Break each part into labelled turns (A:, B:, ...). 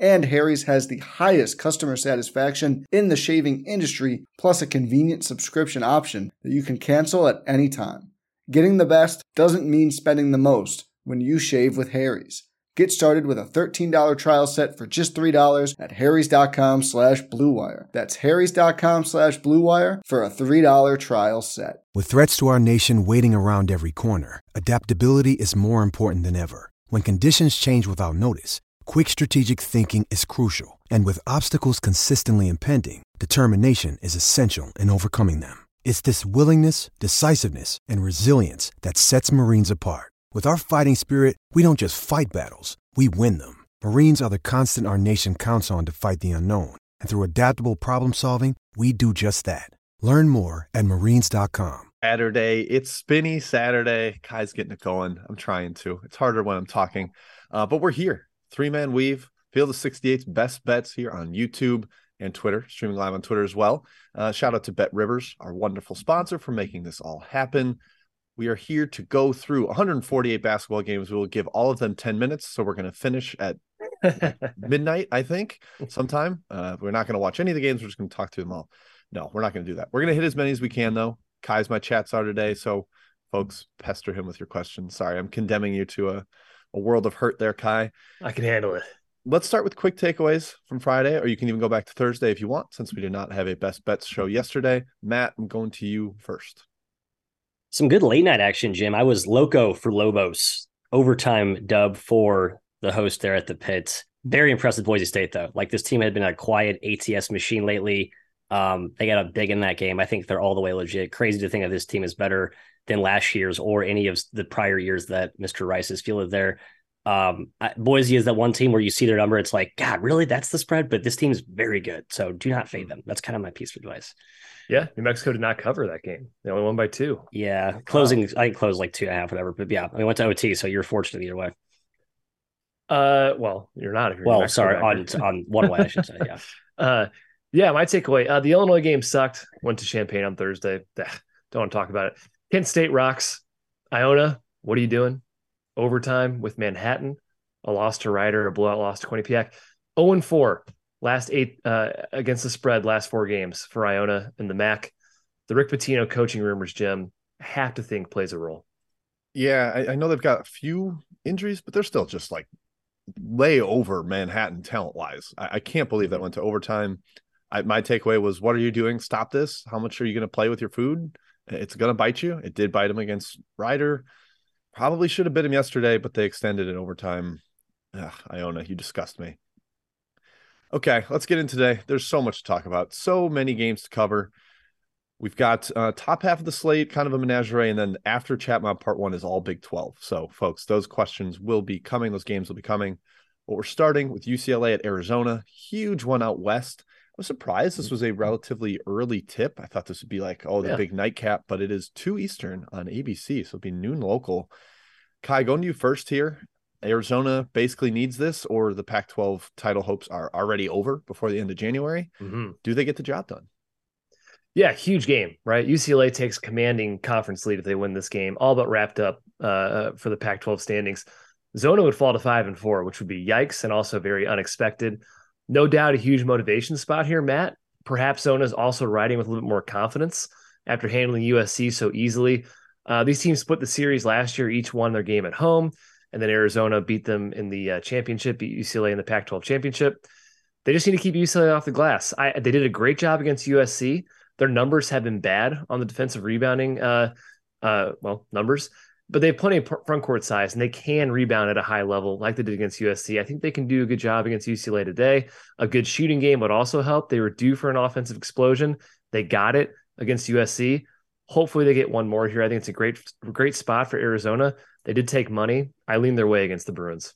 A: And Harry's has the highest customer satisfaction in the shaving industry, plus a convenient subscription option that you can cancel at any time. Getting the best doesn't mean spending the most when you shave with Harry's. Get started with a $13 trial set for just $3 at harrys.com slash bluewire. That's harrys.com slash bluewire for a $3 trial set.
B: With threats to our nation waiting around every corner, adaptability is more important than ever. When conditions change without notice, quick strategic thinking is crucial. And with obstacles consistently impending, determination is essential in overcoming them. It's this willingness, decisiveness, and resilience that sets Marines apart. With our fighting spirit, we don't just fight battles, we win them. Marines are the constant our nation counts on to fight the unknown. And through adaptable problem solving, we do just that. Learn more at marines.com.
C: Saturday. It's spinny Saturday. Ky's getting it going. I'm trying to. It's harder when I'm talking, uh, but we're here. Three man weave. Field of 68's best bets here on YouTube and Twitter, streaming live on Twitter as well. Uh, shout out to Bet Rivers, our wonderful sponsor, for making this all happen. We are here to go through 148 basketball games. We will give all of them 10 minutes. So we're going to finish at midnight, I think, sometime. Uh, we're not going to watch any of the games. We're just going to talk to them all. No, we're not going to do that. We're going to hit as many as we can, though. Ky's my chat star today. So, folks, pester him with your questions. Sorry, I'm condemning you to a, a world of hurt there, Ky.
D: I can handle it.
C: Let's start with quick takeaways from Friday, or you can even go back to Thursday if you want, since we did not have a best bets show yesterday. Matt, I'm going to you first.
E: Some good late night action, Jim. I was loco for Lobos overtime dub for the host there at the pit. Very impressed with Boise State though. Like this team had been a quiet ATS machine lately. Um, they got a big in that game. I think they're all the way legit. Crazy to think that this team is better than last year's or any of the prior years that Mr. Rice has fielded there. Um, Boise is that one team where you see their number, it's like, God, really? That's the spread, but this team is very good. So do not fade them. That's kind of my piece of advice.
D: Yeah, New Mexico did not cover that game. They only won by two.
E: Yeah, closing. Wow. I think closed like two and a half, whatever. But yeah, we went to OT, so you're fortunate either way.
D: Uh, well, you're not. If you're
E: well, sorry, on on one way, I should say. Yeah.
D: uh, yeah. My takeaway: uh, the Illinois game sucked. Went to Champaign on Thursday. Don't want to talk about it. Kent State rocks. Iona, what are you doing? Overtime with Manhattan. A loss to Rider, a blowout loss to Quinnipiac. 0 and 4 last eight uh, against the spread, last four games for Iona and the MAAC. The Rick Pitino coaching rumors, Jim, have to think plays a role.
C: Yeah, I, I, know they've got a few injuries, but they're still just like lay over Manhattan talent wise. I, I can't believe that went to overtime. I, my takeaway was, what are you doing? Stop this. How much are you going to play with your food? It's going to bite you. It did bite him against Rider. Probably should have bit him yesterday, but they extended it overtime. Ugh, Iona, you disgust me. Okay, let's get in today. There's so much to talk about, so many games to cover. We've got uh, top half of the slate, kind of a menagerie, and then after Chatmon Part One is all Big Twelve. So, folks, those questions will be coming. Those games will be coming. But we're starting with UCLA at Arizona. Huge one out west. Was surprised this was a relatively early tip. I thought this would be like, oh, the yeah. big nightcap, but it is two Eastern on ABC, so it'll be noon local. Ky, going to you first here. Arizona basically needs this, or the Pac 12 title hopes are already over before the end of January. Mm-hmm. Do they get the job done?
D: Yeah, huge game, right? UCLA takes commanding conference lead if they win this game, all but wrapped up uh, uh for the Pac 12 standings. Zona would fall to five and four, which would be yikes and also very unexpected. No doubt a huge motivation spot here, Matt. Perhaps Zona is also riding with a little bit more confidence after handling USC so easily. Uh, these teams split the series last year, each won their game at home and then Arizona beat them in the uh, championship, beat UCLA in the Pac-12 championship. They just need to keep UCLA off the glass. I, they did a great job against USC. Their numbers have been bad on the defensive rebounding, uh, uh, well, numbers. But they have plenty of front court size and they can rebound at a high level like they did against USC. I think they can do a good job against UCLA today. A good shooting game would also help. They were due for an offensive explosion. They got it against USC. Hopefully they get one more here. I think it's a great great spot for Arizona. They did take money. I lean their way against the Bruins.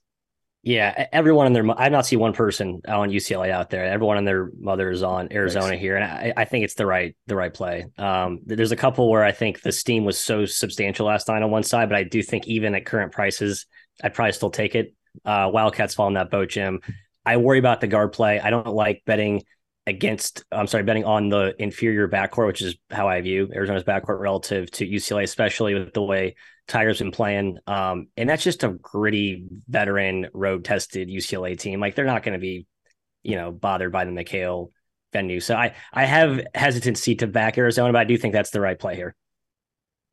E: Yeah, everyone in their I've not seen one person on UCLA out there. Everyone and their mother is on Arizona Thanks. here, and I, I, think it's the right the right play. Um, there's a couple where I think the steam was so substantial last night on one side, but I do think even at current prices, I'd probably still take it. Uh, Wildcats fall in that boat, Jim. I worry about the guard play. I don't like betting against. I'm sorry, betting on the inferior backcourt, which is how I view Arizona's backcourt relative to UCLA, especially with the way Tyger's been playing. Um, and that's just a gritty, veteran, road tested UCLA team. Like they're not going to be, you know, bothered by the McKale venue. So I, I have hesitancy to back Arizona, but I do think that's the right play here.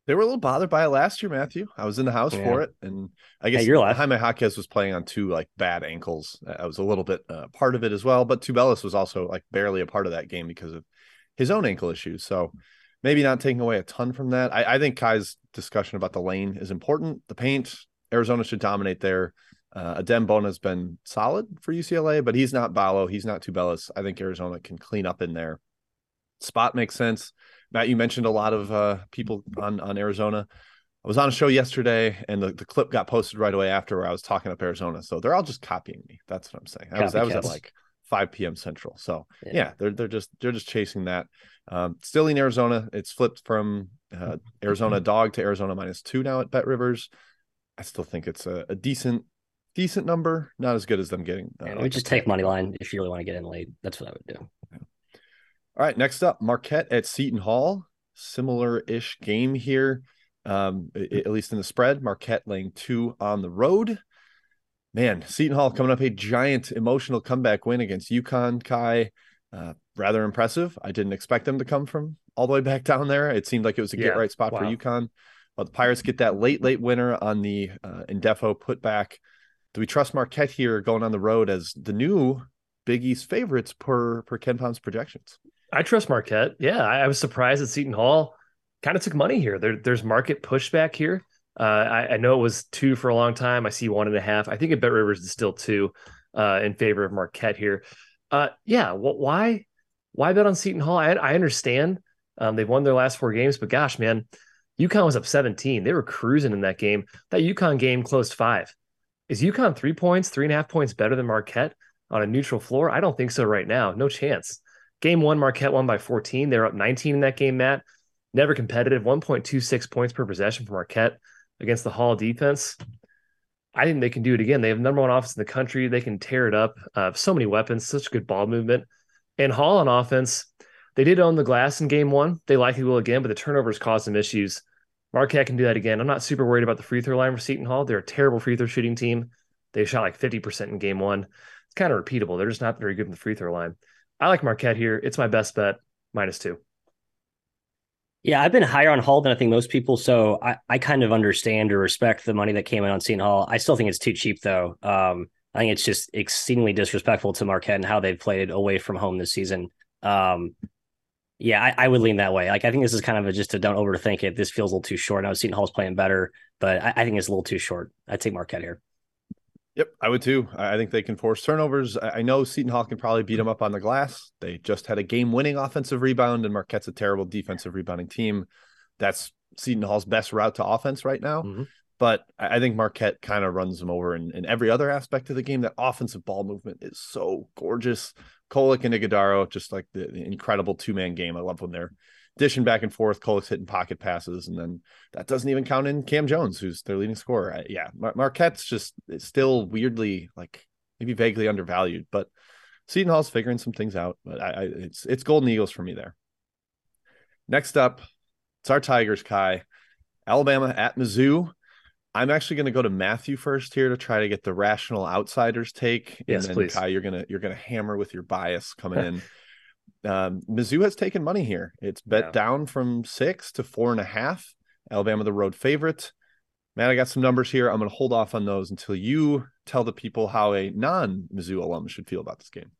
C: They were a little bothered by it last year, Matthew. I was in the house yeah. for it, and I guess
E: hey, you're
C: Jaime Jaquez was playing on two like bad ankles. I was a little bit uh, part of it as well, but Tubelis was also like barely a part of that game because of his own ankle issues. So maybe not taking away a ton from that. I, I think Ky's discussion about the lane is important. The paint, Arizona should dominate there. Uh, Adem Bona has been solid for UCLA, but he's not Ballo. He's not Tubelis. I think Arizona can clean up in there. Spot makes sense. Matt, you mentioned a lot of uh, people on on Arizona. I was on a show yesterday, and the, the clip got posted right away after where I was talking up Arizona. So they're all just copying me. That's what I'm saying. I was I was at like 5 p.m. Central. So yeah. yeah, they're they're just they're just chasing that. Um, still in Arizona, it's flipped from uh, Arizona dog to Arizona minus two now at Bet Rivers. I still think it's a, a decent decent number, not as good as them getting.
E: Uh, yeah, just take money line if you really want to get in late. That's what I would do.
C: All right, next up, Marquette at Seton Hall. Similar ish game here, um, at least in the spread. Marquette laying two on the road man, Seton Hall coming up a giant emotional comeback win against UConn. Ky, uh, rather impressive. I didn't expect them to come from all the way back down there. It seemed like it was a yeah. get right spot wow. for UConn. But the Pirates get that late, late winner on the uh, Ndefo putback. Do we trust Marquette here going on the road as the new Big East favorites per per KenPom's projections?
D: I trust Marquette. Yeah, I, I was surprised that Seton Hall kind of took money here. There, there's market pushback here. Uh, I, I, know it was two for a long time. I see one and a half. I think at Bet Rivers is still two uh, in favor of Marquette here. Uh, yeah, well, why why bet on Seton Hall? I, I understand um, they've won their last four games, but gosh, man, UConn was up 17. They were cruising in that game. That UConn game closed five. Is UConn three points, three and a half points better than Marquette on a neutral floor? I don't think so right now. No chance. Game one, Marquette won by 14. They're up 19 in that game, Matt. Never competitive, 1.26 points per possession for Marquette against the Hall defense. I think they can do it again. They have number one offense in the country. They can tear it up. Uh, so many weapons, such good ball movement. And Hall on offense, they did own the glass in game one. They likely will again, but the turnovers caused some issues. Marquette can do that again. I'm not super worried about the free throw line for Seton Hall. They're a terrible free throw shooting team. They shot like 50% in game one. It's kind of repeatable. They're just not very good in the free throw line. I like Marquette here. It's my best bet, minus two.
E: Yeah, I've been higher on Hall than I think most people, so I, I kind of understand or respect the money that came in on Seton Hall. I still think it's too cheap, though. Um, I think it's just exceedingly disrespectful to Marquette and how they've played away from home this season. Um, yeah, I, I, would lean that way. Like, I think this is kind of a, just a don't overthink it. This feels a little too short. Now Seton Hall's playing better, but I, I think it's a little too short. I'd take Marquette here.
C: Yep, I would too. I think they can force turnovers. I know Seton Hall can probably beat them up on the glass. They just had a game-winning offensive rebound, and Marquette's a terrible defensive rebounding team. That's Seton Hall's best route to offense right now. Mm-hmm. But I think Marquette kind of runs them over in, in every other aspect of the game. That offensive ball movement is so gorgeous. Kolek and Ighodaro, just like the, the incredible two-man game. I love when they're dishing back and forth. Kolek's hitting pocket passes, and then that doesn't even count in Cam Jones, who's their leading scorer. I, yeah, Mar- Marquette's just still weirdly like maybe vaguely undervalued, but Seton Hall's figuring some things out. But I, I, it's it's Golden Eagles for me there. Next up, it's our Tigers, Ky. Alabama at Mizzou. I'm actually going to go to Matthew first here to try to get the rational outsiders take.
D: Yes, and then please.
C: Ky, you're gonna you're gonna hammer with your bias coming in. Um, Mizzou has taken money here. It's bet yeah. down from six to four and a half. Alabama, the road favorite. Man, I got some numbers here. I'm going to hold off on those until you tell the people how a non Mizzou alum should feel about this game.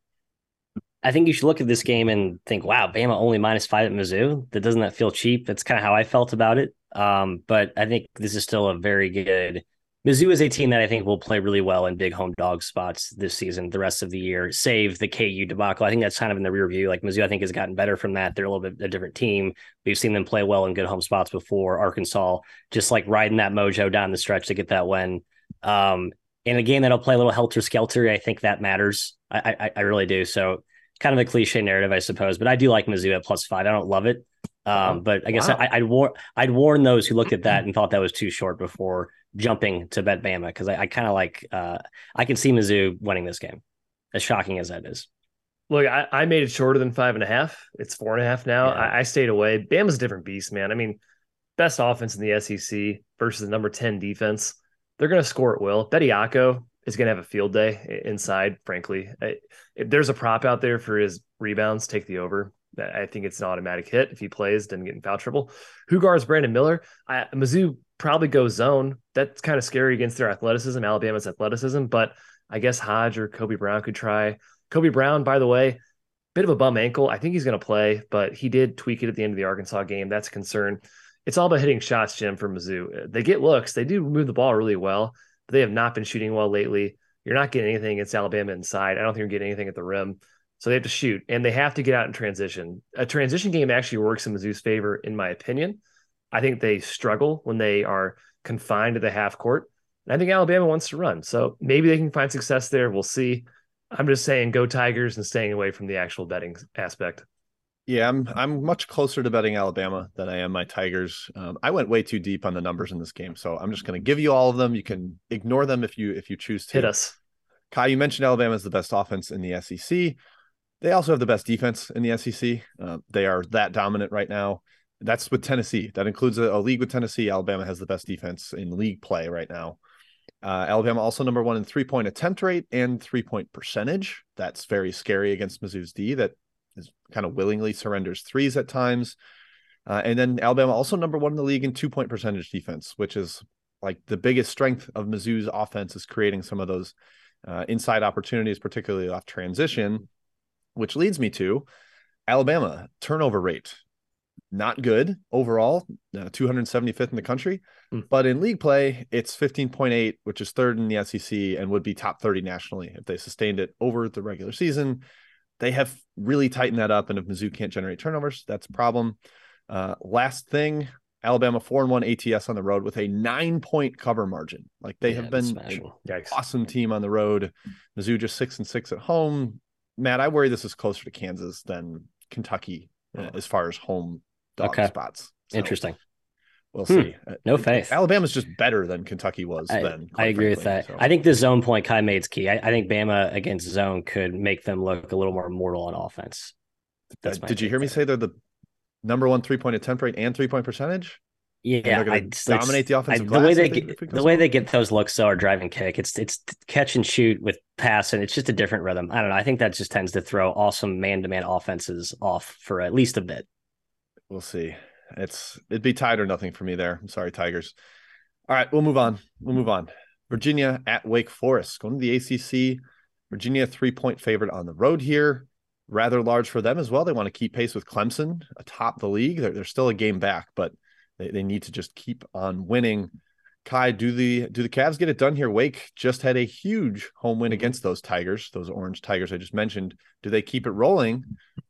E: I think you should look at this game and think, wow, Bama only minus five at Mizzou. That doesn't that feel cheap? That's kind of how I felt about it. Um, but I think this is still a very good. Mizzou is a team that I think will play really well in big home dog spots this season, the rest of the year, save the KU debacle. I think that's kind of in the rear view. Like Mizzou, I think has gotten better from that. They're a little bit a different team. We've seen them play well in good home spots before. Arkansas just like riding that mojo down the stretch to get that win. Um, in a game that'll play a little helter skelter, I think that matters. I, I, I really do. So kind of a cliche narrative, I suppose, but I do like Mizzou at plus five. I don't love it. Um, but I guess wow. I, would war- I'd warn those who looked at that and thought that was too short before jumping to bet Bama because I, I kind of like uh, I can see Mizzou winning this game, as shocking as that is.
D: Look, I, I made it shorter than five and a half. It's four and a half now. Yeah. I, I stayed away. Bama's a different beast, man. I mean, best offense in the SEC versus the number ten defense. They're going to score at will. Betty Bediako is going to have a field day inside. Frankly, if there's a prop out there for his rebounds, take the over. I think it's an automatic hit if he plays, doesn't get in foul trouble. Who guards Brandon Miller? I, Mizzou probably go zone. That's kind of scary against their athleticism, Alabama's athleticism. But I guess Hodge or Kobe Brown could try. Kobe Brown, by the way, bit of a bum ankle. I think he's going to play, but he did tweak it at the end of the Arkansas game. That's a concern. It's all about hitting shots, Jim, for Mizzou. They get looks. They do move the ball really well, but they have not been shooting well lately. You're not getting anything against Alabama inside. I don't think you're getting anything at the rim. So they have to shoot and they have to get out in transition. A transition game actually works in Mizzou's favor, in my opinion. I think they struggle when they are confined to the half court. And I think Alabama wants to run. So maybe they can find success there. We'll see. I'm just saying go Tigers and staying away from the actual betting aspect.
C: Yeah, I'm I'm much closer to betting Alabama than I am my Tigers. Um, I went way too deep on the numbers in this game, so I'm just going to give you all of them. You can ignore them if you if you choose to.
D: Hit us,
C: Ky. You mentioned Alabama is the best offense in the SEC. They also have the best defense in the SEC. Uh, they are that dominant right now. That's with Tennessee. That includes a, a, league with Tennessee. Alabama has the best defense in league play right now. Uh, Alabama also number one in three point attempt rate and three point percentage. That's very scary against Mizzou's D that is kind of willingly surrenders threes at times. Uh, and then Alabama also number one in the league in two point percentage defense, which is like the biggest strength of Mizzou's offense is creating some of those uh, inside opportunities, particularly off transition which leads me to Alabama turnover rate. Not good overall, uh, 275th in the country, mm. but in league play, it's 15.8, which is third in the SEC and would be top 30 nationally if they sustained it over the regular season. They have really tightened that up, and if Mizzou can't generate turnovers, that's a problem. Uh, last thing, Alabama four and one ATS on the road with a nine point cover margin. Like they yeah, have been an awesome team on the road. Mizzou just six and six at home. Matt, I worry this is closer to Kansas than Kentucky uh, as far as home dog okay. spots.
E: So Interesting.
C: We'll hmm. see. Uh,
E: no faith.
C: Alabama's just better than Kentucky was
E: I,
C: then.
E: I agree
C: frankly,
E: with that. So. I think the zone point Ky made's key. I, I, think Bama against zone could make them look a little more mortal on offense.
C: Uh, did you hear me say they're the number one three point attempt rate and three point percentage?
E: Yeah,
C: I dominate the offensive
E: I, the way they get, the way they get those looks though are driving kick. It's it's catch and shoot with pass, and it's just a different rhythm. I don't know. I think that just tends to throw awesome man to man offenses off for at least a bit.
C: We'll see. It's it'd be tied or nothing for me there. I'm sorry, Tigers. All right, we'll move on. We'll move on. Virginia at Wake Forest going to the ACC. Virginia three point favorite on the road here. Rather large for them as well. They want to keep pace with Clemson atop the league. They're, they're still a game back, but they, they need to just keep on winning. Ky, do the do the Cavs get it done here? Wake just had a huge home win against those Tigers, those orange Tigers I just mentioned. Do they keep it rolling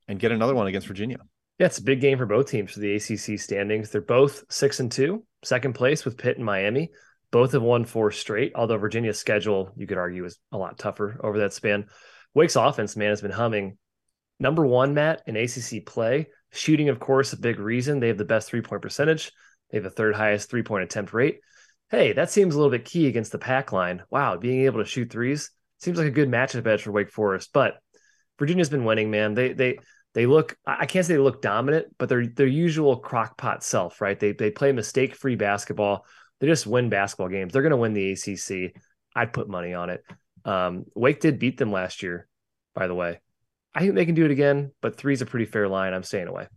C: and get another one against Virginia?
D: Yeah, it's a big game for both teams for the ACC standings. They're both six and two, second place with Pitt and Miami. Both have won four straight, although Virginia's schedule, you could argue, is a lot tougher over that span. Wake's offense, man, has been humming. Number one, Matt, in ACC play, Shooting, of course, a big reason. They have the best three point percentage. They have the third highest three point attempt rate. Hey, that seems a little bit key against the pack line. Wow, being able to shoot threes seems like a good matchup edge for Wake Forest. But Virginia's been winning, man. They they they look I can't say they look dominant, but they're their usual crockpot self, right? They they play mistake free basketball. They just win basketball games. They're going to win the ACC. I'd put money on it. Um, Wake did beat them last year, by the way. I think they can do it again, but three's a pretty fair line. I'm staying away.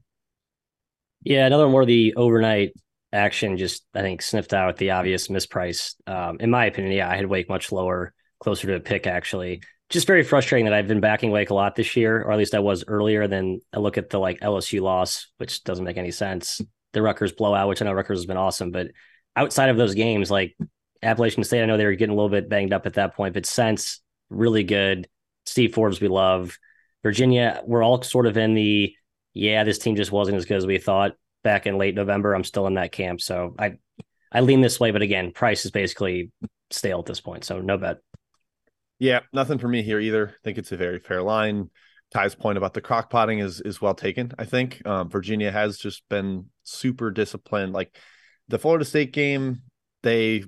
E: Yeah, another one more the overnight action just I think sniffed out the obvious misprice. Um, in my opinion, yeah, I had Wake much lower, closer to a pick actually. Just very frustrating that I've been backing Wake a lot this year, or at least I was earlier. Then I look at the like LSU loss, which doesn't make any sense. The Rutgers blowout, which I know Rutgers has been awesome, but outside of those games, like Appalachian State, I know they were getting a little bit banged up at that point, but since really good. Steve Forbes, we love. Virginia, we're all sort of in the yeah, this team just wasn't as good as we thought back in late November. I'm still in that camp, so I I lean this way, but again, price is basically stale at this point, so no bet.
C: Yeah, nothing for me here either. I think it's a very fair line. Ky's point about the crock potting is is well taken. I think um, Virginia has just been super disciplined. Like the Florida State game, they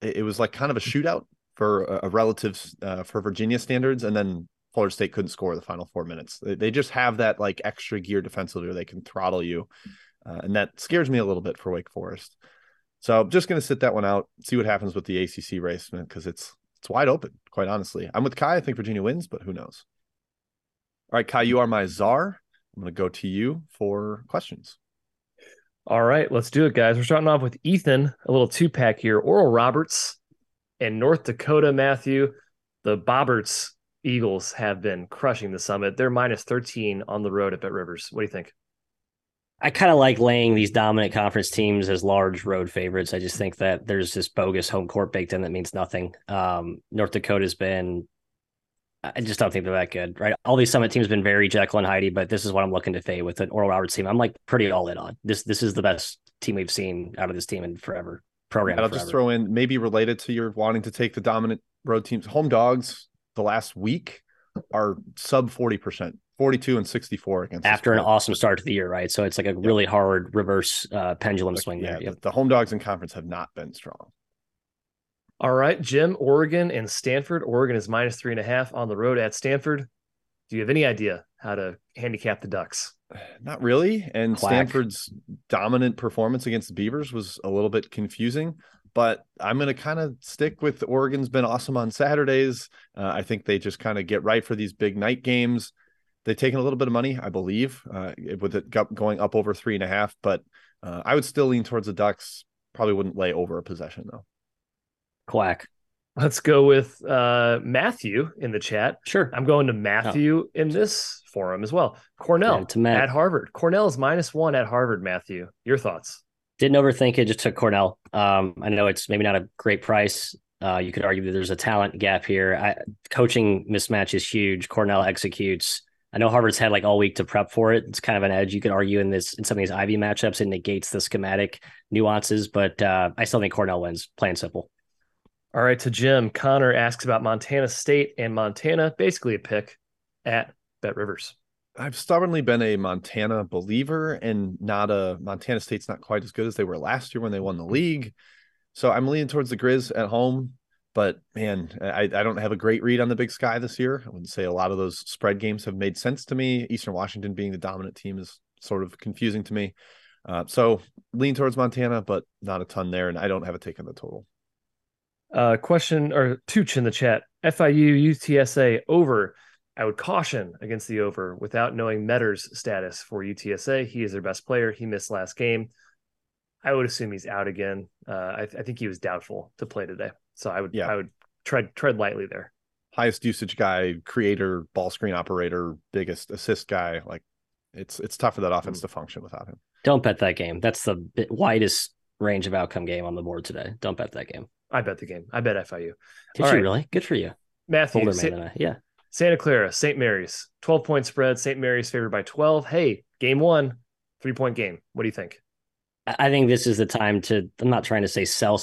C: it was like kind of a shootout for a, relative uh, for Virginia standards, and then Florida State couldn't score the final four minutes. They, they just have that like extra gear defensively where they can throttle you, uh, and that scares me a little bit for Wake Forest. So I'm just going to sit that one out, see what happens with the ACC race, because it's it's wide open. Quite honestly, I'm with Ky. I think Virginia wins, but who knows? All right, Ky, you are my czar. I'm going to go to you for questions.
D: All right, let's do it, guys. We're starting off with Ethan, a little two pack here. Oral Roberts and North Dakota, Matthew. The Bobberts Eagles have been crushing the summit. They're minus 13 on the road at Bet Rivers. What do you think?
E: I kind of like laying these dominant conference teams as large road favorites. I just think that there's this bogus home court baked in that means nothing. Um, North Dakota's been I just don't think they're that good, right? All these summit teams have been very Jekyll and Heidi, but this is what I'm looking to fade with an Oral Roberts team. I'm like pretty all in on this. This is the best team we've seen out of this team in forever. Program.
C: I'll
E: forever.
C: just throw in maybe related to your wanting to take the dominant road teams. Home dogs the last week are sub 40%, 42 and 64 against
E: after an awesome start to the year, right? So it's like a yep. really hard reverse uh, pendulum swing
C: yeah,
E: there.
C: Yep. The, the home dogs in conference have not been strong.
D: All right, Jim, Oregon and Stanford. Oregon is minus three and a half on the road at Stanford. Do you have any idea how to handicap the Ducks?
C: Not really. And Quack. Stanford's dominant performance against the Beavers was a little bit confusing, but I'm going to kind of stick with Oregon's been awesome on Saturdays. Uh, I think they just kind of get right for these big night games. They've taken a little bit of money, I believe, uh, with it going up over three and a half, but uh, I would still lean towards the Ducks. Probably wouldn't lay over a possession though.
E: Quack.
D: Let's go with uh, Matthew in the chat.
E: Sure.
D: I'm going to Matthew oh. in this forum as well. Cornell at Harvard. Cornell is minus one at Harvard, Matthew. Your thoughts?
E: Didn't overthink it, just took Cornell. Um, I know it's maybe not a great price. Uh, you could argue that there's a talent gap here. I, coaching mismatch is huge. Cornell executes. I know Harvard's had like all week to prep for it. It's kind of an edge you could argue in this in some of these Ivy matchups. It negates the schematic nuances, but uh, I still think Cornell wins. Plain simple.
D: All right, to Jim, Connor asks about Montana State and Montana, basically a pick at Bet Rivers.
C: I've stubbornly been a Montana believer and not a Montana State's not quite as good as they were last year when they won the league. So I'm leaning towards the Grizz at home. But man, I, I don't have a great read on the big sky this year. I wouldn't say a lot of those spread games have made sense to me. Eastern Washington being the dominant team is sort of confusing to me. Uh, so lean towards Montana, but not a ton there. And I don't have a take on the total.
D: Uh, question or Tooch in the chat. FIU UTSA over. I would caution against the over without knowing Medor's status for UTSA. He is their best player. He missed last game. I would assume he's out again. Uh, I, I, think he was doubtful to play today, so I would yeah. I would tread tread lightly there.
C: Highest usage guy, creator, ball screen operator, biggest assist guy. Like it's it's tough for that offense mm. to function without him.
E: Don't bet that game. That's the widest range of outcome game on the board today. Don't bet that game.
D: I bet the game. I bet FIU.
E: Did All you right. really? Good for you.
D: Matthew.
E: Older man than I. Yeah.
D: Santa Clara, St. Mary's, 12 point spread. St. Mary's favored by 12. Hey, game one, three point game. What do you think?
E: I think this is the time to, I'm not trying to say sell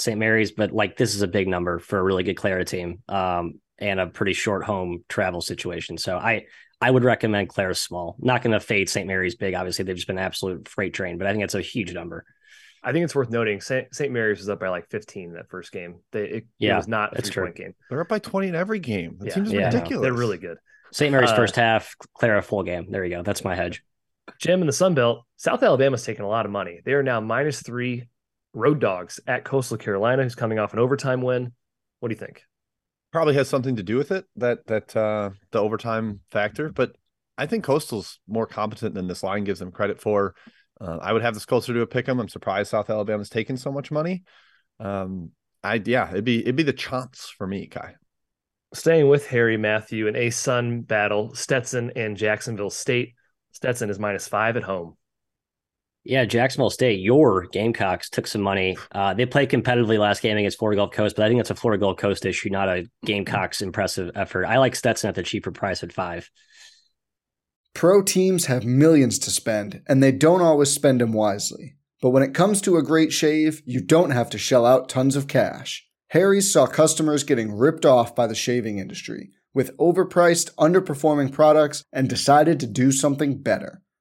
E: St. Mary's, but like this is a big number for a really good Clara team um, and a pretty short home travel situation. So I, I would recommend Clara small. Not going to fade St. Mary's big. Obviously, they've just been an absolute freight train, but I think it's a huge number.
D: I think it's worth noting St. Mary's was up by like 15 that first game. They it, yeah, it was not a three point game.
C: They're up by 20 in every game. That yeah. seems yeah, ridiculous.
D: They're really good.
E: St. Mary's uh, first half, Clara full game. There you go. That's my hedge.
D: Jim in the Sun Belt, South Alabama's taking a lot of money. They are now minus three road dogs at Coastal Carolina, who's coming off an overtime win. What do you think?
C: Probably has something to do with it that that uh the overtime factor, but I think Coastal's more competent than this line gives them credit for. Uh, I would have this closer to a pick 'em. I'm surprised South Alabama's taking so much money. Um, I yeah, it'd be it'd be the chance for me, Ky.
D: Staying with Harry Matthew in a Sun battle, Stetson and Jacksonville State. Stetson is minus five at home.
E: Yeah, Jacksonville State, your Gamecocks took some money. Uh, they played competitively last game against Florida Gulf Coast, but I think it's a Florida Gulf Coast issue, not a Gamecocks impressive effort. I like Stetson at the cheaper price at five.
A: Pro teams have millions to spend, and they don't always spend them wisely. But when it comes to a great shave, you don't have to shell out tons of cash. Harry's saw customers getting ripped off by the shaving industry with overpriced, underperforming products and decided to do something better.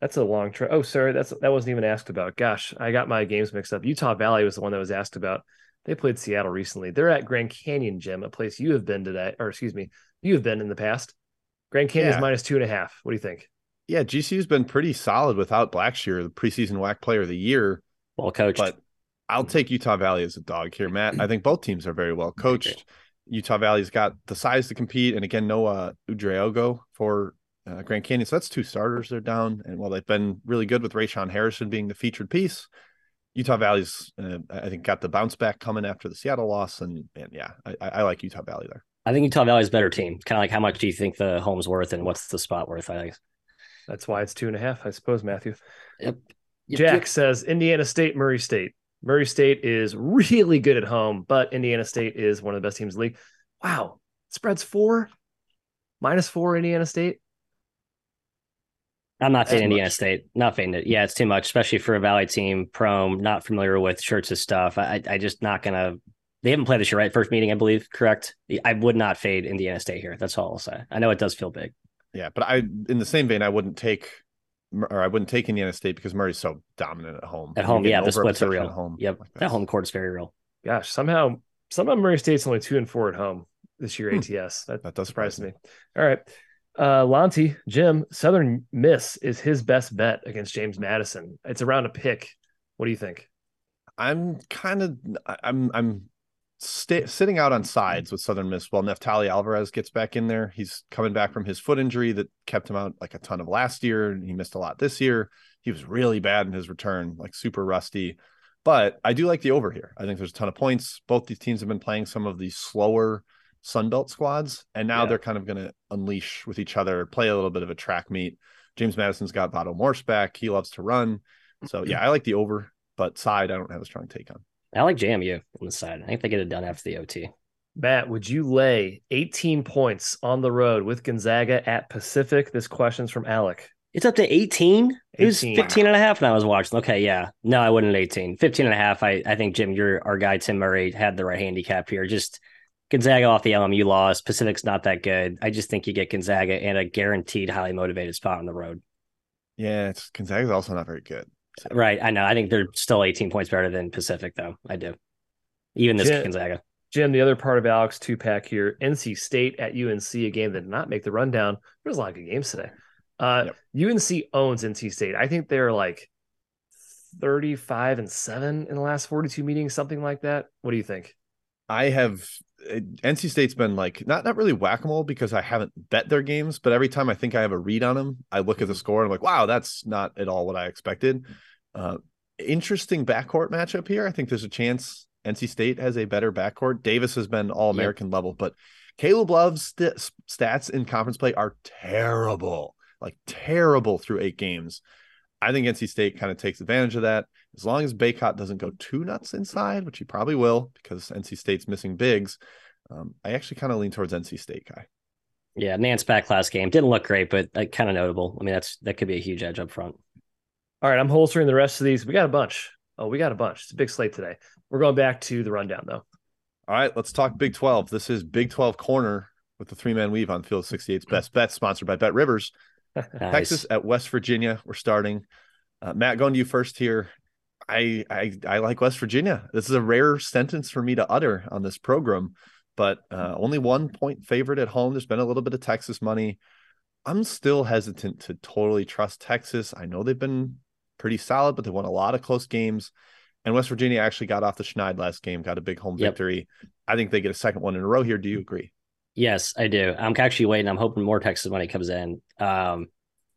D: That's a long trip. Oh, sorry, that's that wasn't even asked about. Gosh, I got my games mixed up. Utah Valley was the one that was asked about. They played Seattle recently. They're at Grand Canyon Jim, a place you have been today, or excuse me, you have been in the past. Grand Canyon is
C: Yeah.
D: minus two and a half. What do you think?
C: Yeah, GCU's been pretty solid without Blacksher, the preseason WAC player of the year.
E: Well coached.
C: But I'll mm-hmm. take Utah Valley as a dog here, Matt. I think both teams are very well coached. Utah Valley's got the size to compete, and again, Noah Udreogo for uh, Grand Canyon. So that's two starters they're down. And while they've been really good with Rayshon Harrison being the featured piece, Utah Valley's uh, I think got the bounce back coming after the Seattle loss, and and yeah, I, I I like Utah Valley there.
E: I think Utah Valley's a better team. Kind of like how much do you think the home's worth and what's the spot worth? I think.
D: That's why it's two and a half, I suppose, Matthew.
E: Yep. Yep,
D: Jack
E: yep.
D: says Indiana State, Murray State. Murray State is really good at home, but Indiana State is one of the best teams in the league. Wow. Spreads four, minus four, Indiana State.
E: I'm not
D: That's
E: fading Indiana
D: much.
E: State. Not fading it. Yeah, it's too much, especially for a Valley team. Prom, not familiar with Shirts' and stuff. I, I just not gonna. They haven't played this year, right? First meeting, I believe. Correct. I would not fade Indiana State here. That's all I'll say. I know it does feel big.
C: Yeah, but I in the same vein, I wouldn't take or I wouldn't take Indiana State because Murray's so dominant at home.
E: At home, yeah,
C: getting
E: the splits are real.
C: At home.
E: Yep,
C: Like
E: that
C: that's-
E: home court's very real.
D: Gosh, somehow, somehow Murray State's only two and four at home this year.
C: Hmm.
D: ATS. That,
C: That does
D: surprises
C: surprise
D: me. All right. Uh, Jim, Southern Miss is his best bet against James Madison. It's around a pick. What do you think?
C: I'm kind of I'm I'm sta sitting out on sides with Southern Miss while Neftali Alvarez gets back in there. He's coming back from his foot injury that kept him out like a ton of last year, and he missed a lot this year. He was really bad in his return, like super rusty. But I do like the over here. I think there's a ton of points. Both these teams have been playing some of the slower Sunbelt squads, and now
D: Yeah.
C: they're kind of going to unleash with each other, play a little bit of a track meet. James Madison's got Vado Morse back. He loves to run. So yeah, I like the over, but side I don't have a strong take on.
E: I like JMU on the side. I think they get it done after the OT.
D: Matt, would you lay 18 points on the road with Gonzaga at Pacific? This question's from Alec.
E: It's up to 18. It was
D: 18.
E: 15 and a half when I was watching. Okay, yeah. No, I wouldn't 18. 15 and a half. I, I think Jim, your our guy Tim Murray had the right handicap here. Just Gonzaga off the LMU loss. Pacific's not that good. I just think you get Gonzaga and a guaranteed highly motivated spot on the road.
C: Yeah, it's Gonzaga's also not very good. So-
E: Right. I know. I think they're still 18 points better than Pacific, though. I do. Even this
D: Jim-
E: Gonzaga.
D: Jim, the other part of Alec's two pack here, NC State at UNC, a game that did not make the rundown. There's a lot of good games today. Uh, UNC owns NC State. I think they're like 35 and seven in the last 42 meetings, something like that. What do you think?
C: I have uh, NC State's been like not not really whack a mole because I haven't bet their games, but every time I think I have a read on them, I look at the score and I'm like, wow, that's not at all what I expected. Uh, interesting backcourt matchup here. I think there's a chance NC State has a better backcourt. Davis has been all American level, but Caleb Love's st- stats in conference play are terrible, like terrible through eight games. I think NC State kind of takes advantage of that. As long as Bacot doesn't go too nuts inside, which he probably will because NC State's missing bigs, um, I actually kind of lean towards NC State guy.
E: Yeah, Nance back last game didn't look great, but like, kind of notable. I mean, that's that could be a huge edge up front.
D: All right, I'm holstering the rest of these. We got a bunch. Oh, we got a bunch. It's a big slate today. We're going back to the rundown though.
C: All right, let's talk Big 12. This is Big 12 Corner with the three man weave on Field 68's Best Bet, sponsored by Bet Rivers.
E: Nice.
C: Texas at West Virginia. We're starting. Uh, Matt, going to you first here. I, I I like West Virginia. This is a rare sentence for me to utter on this program, but uh, only one point favorite at home. There's been a little bit of Texas money. I'm still hesitant to totally trust Texas. I know they've been pretty solid, but they won a lot of close games. And West Virginia actually got off the schneid last game, got a big home
E: Yep.
C: victory. I think they get a second one in a row here. Do you agree?
E: Yes, I do. I'm actually waiting. I'm hoping more Texas money comes in. Um,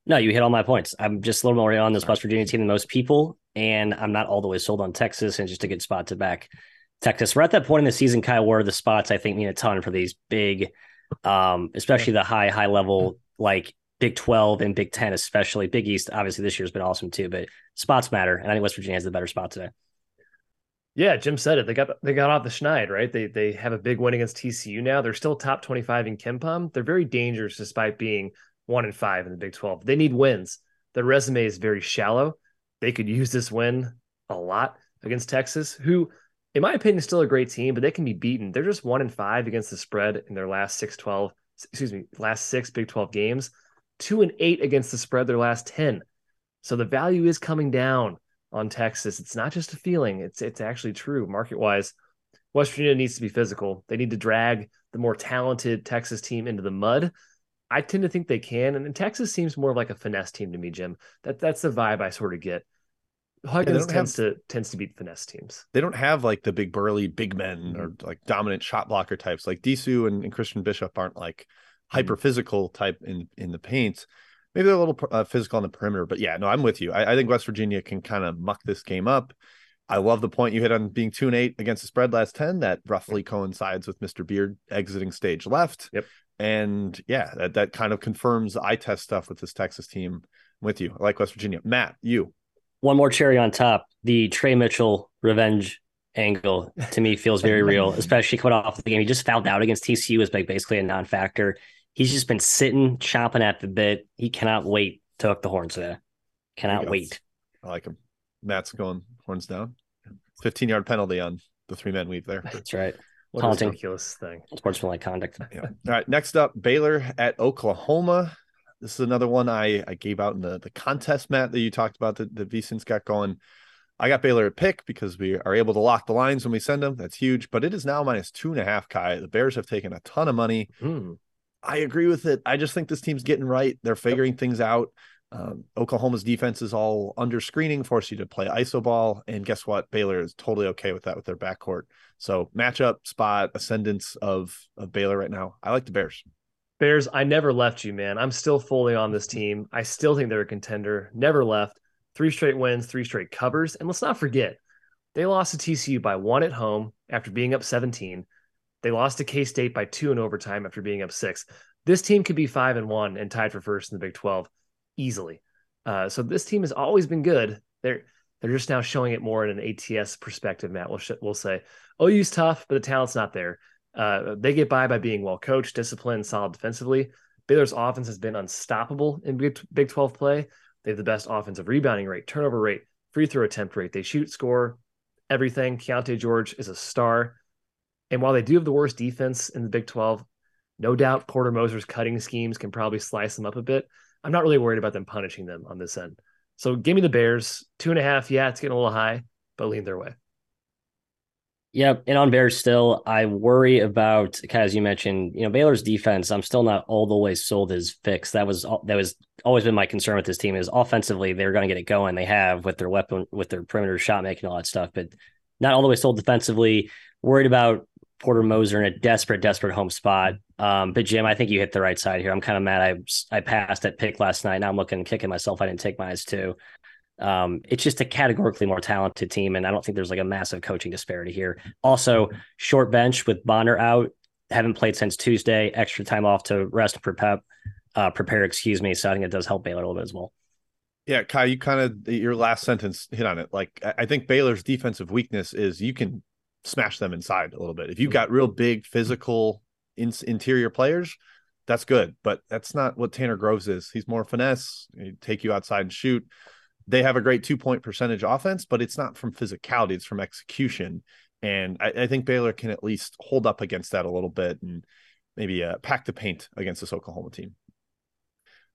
E: no, you hit all my points. I'm just a little more on this West Virginia team than most people, and I'm not all the way sold on Texas, and just a good spot to back Texas. We're at that point in the season, Kyle, where the spots I think mean a ton for these big, um, especially the high, high level, like Big 12 and Big 10, especially Big East. Obviously, this year's been awesome too, but spots matter, and I think West Virginia has the better spot today.
D: Yeah, Jim said it. They got they got off the schneid, right? They they have a big win against TCU now. They're still top 25 in KenPom. They're very dangerous despite being one and five in the Big 12. They need wins. Their resume is very shallow. They could use this win a lot against Texas, who, in my opinion, is still a great team, but they can be beaten. They're just one and five against the spread in their last six 12, excuse me, last six Big 12 games, two and eight against the spread their last 10. So the value is coming down on Texas. It's not just a feeling, it's it's actually true market wise. West Virginia needs to be physical. They need to drag the more talented Texas team into the mud. I tend to think they can, and, Texas seems more like a finesse team to me, Jim. That that's the vibe I sort of get. Huggins tends to tends to beat finesse teams.
C: They don't have like the big burly big men or like dominant shot blocker types. Like Disu and, and Christian Bishop aren't like hyper physical type in in the paint. Maybe they're a little uh, physical on the perimeter, but yeah, no, I'm with you. I, I think West Virginia can kind of muck this game up. I love the point you hit on being two and eight against the spread last 10. That roughly coincides with Mr. Beard exiting stage left.
D: Yep.
C: And yeah, that, that kind of confirms the eye test stuff with this Texas team I'm with you. I like West Virginia. Matt, you.
E: One more cherry on top. The Tre Mitchell revenge angle to me feels very real, especially coming off the game. He just fouled out against TCU as like basically a non-factor. He's just been sitting, chopping at the bit. He cannot wait to hook the horns today. Cannot wait.
C: I like him. Matt's going horns down. 15 yard penalty on the three man weave there.
E: That's right.
D: What
E: Taunting.
D: a ridiculous thing.
E: Sportsmanlike conduct.
C: Yeah. All right. Next up, Baylor at Oklahoma. This is another one I, I gave out in the, the contest, Matt, that you talked about that, that VSIN's got going. I got Baylor at pick because we are able to lock the lines when we send them. That's huge, but it is now minus two and a half, Ky. The Bears have taken a ton of money.
D: Hmm.
C: I agree with it. I just think this team's getting right. They're figuring things out. Um, Oklahoma's defense is all under screening, force you to play iso ball, and guess what? Baylor is totally okay with that with their backcourt. So matchup spot ascendance of of Baylor right now. I like the Bears.
D: Bears, I never left you, man. I'm still fully on this team. I still think they're a contender. Never left. Three straight wins, three straight covers. And let's not forget, they lost to TCU by one at home after being up 17. They lost to K State by two in overtime after being up six. This team could be five and one and tied for first in the Big 12 easily. Uh, so this team has always been good. They're they're just now showing it more in an ATS perspective. Matt, we'll sh- we'll say OU's tough, but the talent's not there. Uh, they get by by being well coached, disciplined, solid defensively. Baylor's offense has been unstoppable in Big, Big 12 play. They have the best offensive rebounding rate, turnover rate, free throw attempt rate. They shoot, score, everything. Keyonte George is a star. And while they do have the worst defense in the Big 12, no doubt Porter Moser's cutting schemes can probably slice them up a bit. I'm not really worried about them punishing them on this end. So give me the Bears. Two and a half. Yeah, it's getting a little high, but lean their way.
E: Yep. And on Bears still, I worry about as you mentioned, you know, Baylor's defense. I'm still not all the way sold as fixed. That was that was always been my concern with this team is offensively they're going to get it going. They have with their weapon with their perimeter shot making all that stuff, but not all the way sold defensively. Worried about Porter Moser in a desperate, desperate home spot. Um, but Jim, I think you hit the right side here. I'm kind of mad. I I passed that pick last night. Now I'm looking kicking myself. I didn't take my eyes too. Um, it's just a categorically more talented team, and I don't think there's like a massive coaching disparity here. Also, short bench with Bonner out, haven't played since Tuesday. Extra time off to rest and prepare, uh, prepare. Excuse me. So I think it does help Baylor a little bit as well.
C: Yeah, Ky, you kind of your last sentence hit on it. Like I I think Baylor's defensive weakness is you can smash them inside a little bit. If you've got real big physical in, interior players, that's good, but that's not what Tanner Groves is. He's more finesse, He'd take you outside and shoot. They have a great two point percentage offense, but it's not from physicality, it's from execution. And I, I think Baylor can at least hold up against that a little bit and maybe uh, pack the paint against this Oklahoma team.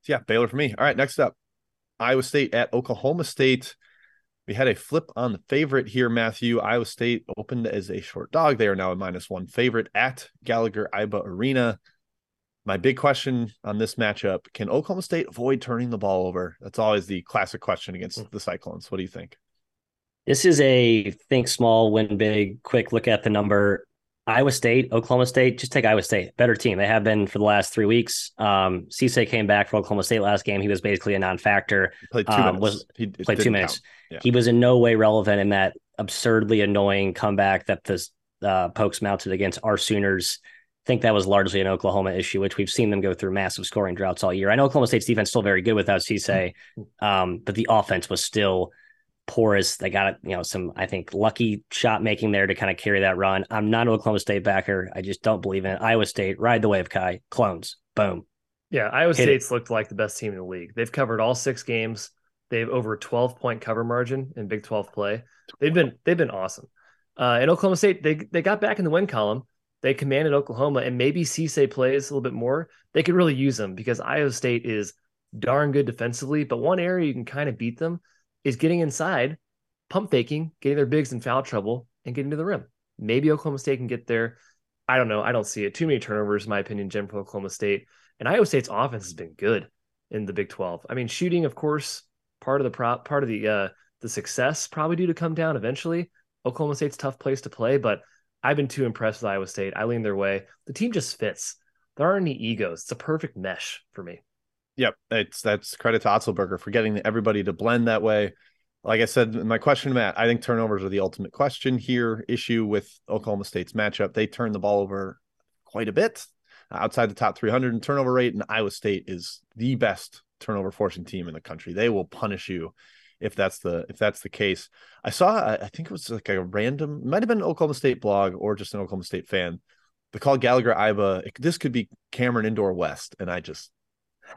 C: So yeah, Baylor for me. All right, next up, Iowa State at Oklahoma State. We had a flip on the favorite here, Matthew. Iowa State opened as a short dog. They are now a minus one favorite at Gallagher Iba Arena. My big question on this matchup can Oklahoma State avoid turning the ball over? That's always the classic question against hmm. the Cyclones. What do you think?
E: This is a think small, win big, quick look at the number. Iowa State, Oklahoma State, just take Iowa State. Better team. They have been for the last three weeks. Um, Cisse came back for Oklahoma State last game. He was basically a non-factor.
C: He played two um, minutes. Was,
E: he played two minutes. Yeah. He was in no way relevant in that absurdly annoying comeback that the uh, Pokes mounted against our Sooners. I think that was largely an Oklahoma issue, which we've seen them go through massive scoring droughts all year. I know Oklahoma State's defense still very good without Cisse, mm-hmm. um, but the offense was still – porous. They got you know some I think lucky shot making there to kind of carry that run. I'm not an Oklahoma State backer. I just don't believe in it. Iowa State ride the wave, Kai clones. Boom.
D: Yeah, Iowa Hit State's it. looked like the best team in the league. They've covered all six games. They have over 12 point cover margin in Big 12 play. They've been they've been awesome. Uh, in Oklahoma State, they they got back in the win column. They commanded Oklahoma, and maybe Cisse plays a little bit more. They could really use them because Iowa State is darn good defensively. But one area you can kind of beat them is getting inside, pump faking, getting their bigs in foul trouble, and getting to the rim. Maybe Oklahoma State can get there. I don't know. I don't see it. Too many turnovers, in my opinion, Jim, for Oklahoma State. And Iowa State's offense has been good in the Big 12. I mean, shooting, of course, part of the prop, part of the uh, the success probably due to come down eventually. Oklahoma State's tough place to play, but I've been too impressed with Iowa State. I lean their way. The team just fits. There aren't any egos. It's a perfect mesh for me.
C: Yep, it's that's credit to Otzelberger for getting everybody to blend that way. Like I said, my question, Matt, I think turnovers are the ultimate question here. Issue with Oklahoma State's matchup, they turn the ball over quite a bit outside the top 300 in turnover rate, and Iowa State is the best turnover forcing team in the country. They will punish you if that's the if that's the case. I saw, I think it was like a random, might have been an Oklahoma State blog or just an Oklahoma State fan. They called Gallagher Iba. This could be Cameron Indoor West, and I just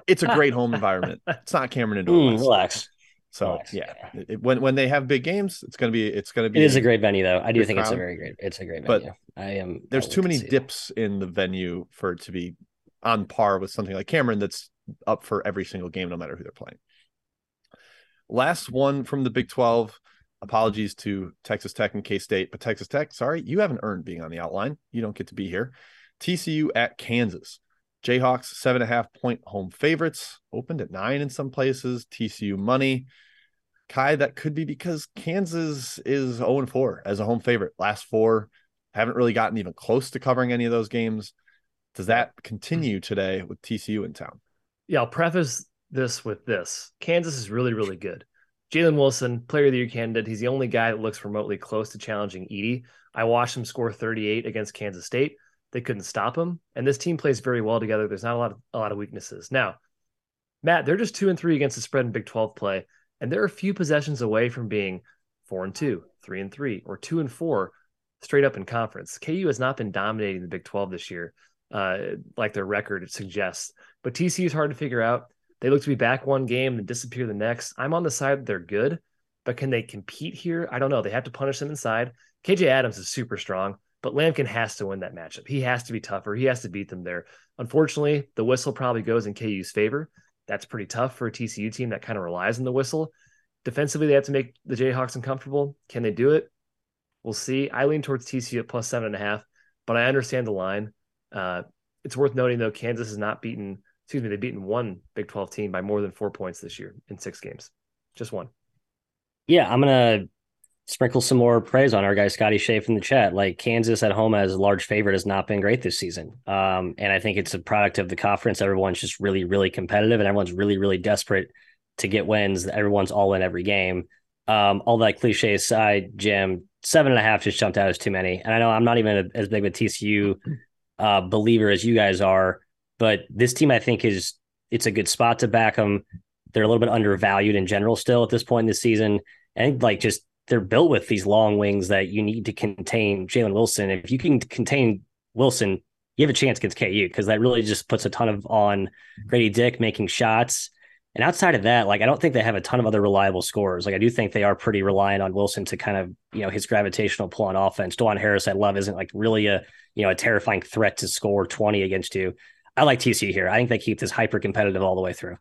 C: it's a great home environment. It's not Cameron Indoor
E: mm, Relax.
C: So nice. yeah, it, when when they have big games, it's gonna be it's gonna be.
E: It is a great venue though. I do think crowd. it's a very great. It's a great venue. But I am.
C: There's too many dips it. in the venue for it to be on par with something like Cameron that's up for every single game, no matter who they're playing. Last one from the Big Twelve. Apologies to Texas Tech and K State, but Texas Tech, sorry, you haven't earned being on the outline. You don't get to be here. TCU at Kansas. Jayhawks, seven and a half point home favorites, opened at nine in some places. TCU money. Ky, that could be because Kansas is 0 4 as a home favorite. Last four haven't really gotten even close to covering any of those games. Does that continue today with TCU in town?
D: Yeah, I'll preface this with this Kansas is really, really good. Jalen Wilson, player of the year candidate. He's the only guy that looks remotely close to challenging Edey. I watched him score 38 against Kansas State. They couldn't stop him. And this team plays very well together. There's not a lot of a lot of weaknesses. Now, Matt, they're just two and three against the spread in Big 12 play. And they're a few possessions away from being four and two, three and three, or two and four straight up in conference. KU has not been dominating the Big 12 this year, uh, like their record suggests. But TCU is hard to figure out. They look to be back one game and disappear the next. I'm on the side that they're good, but can they compete here? I don't know. They have to punish them inside. KJ Adams is super strong, but Lampkin has to win that matchup. He has to be tougher. He has to beat them there. Unfortunately, the whistle probably goes in KU's favor. That's pretty tough for a TCU team that kind of relies on the whistle. Defensively, they have to make the Jayhawks uncomfortable. Can they do it? We'll see. I lean towards TCU at plus seven and a half, but I understand the line. Uh, it's worth noting though, Kansas has not beaten. Excuse me, they've beaten one Big Twelve team by more than four points this year in six games. Just one.
E: Yeah, I'm gonna sprinkle some more praise on our guy Scotty Schaefer in the chat. Like Kansas at home as a large favorite has not been great this season. Um, and I think it's a product of the conference. Everyone's just really, really competitive and everyone's really, really desperate to get wins. Everyone's all in every game. Um, all that cliche aside, Jim, seven and a half just jumped out as too many. And I know I'm not even a, as big of a TCU uh, believer as you guys are, but this team I think is it's a good spot to back them. They're a little bit undervalued in general still at this point in the season. And like just they're built with these long wings that you need to contain Jalen Wilson. If you can contain Wilson, you have a chance against KU because that really just puts a ton of on Grady Dick making shots. And outside of that, like I don't think they have a ton of other reliable scorers. Like I do think they are pretty reliant on Wilson to kind of, you know, his gravitational pull on offense. Dajuan Harris, I love, isn't like really a, you know, a terrifying threat to score 20 against you. I like TCU here. I think they keep this hyper competitive all the way through.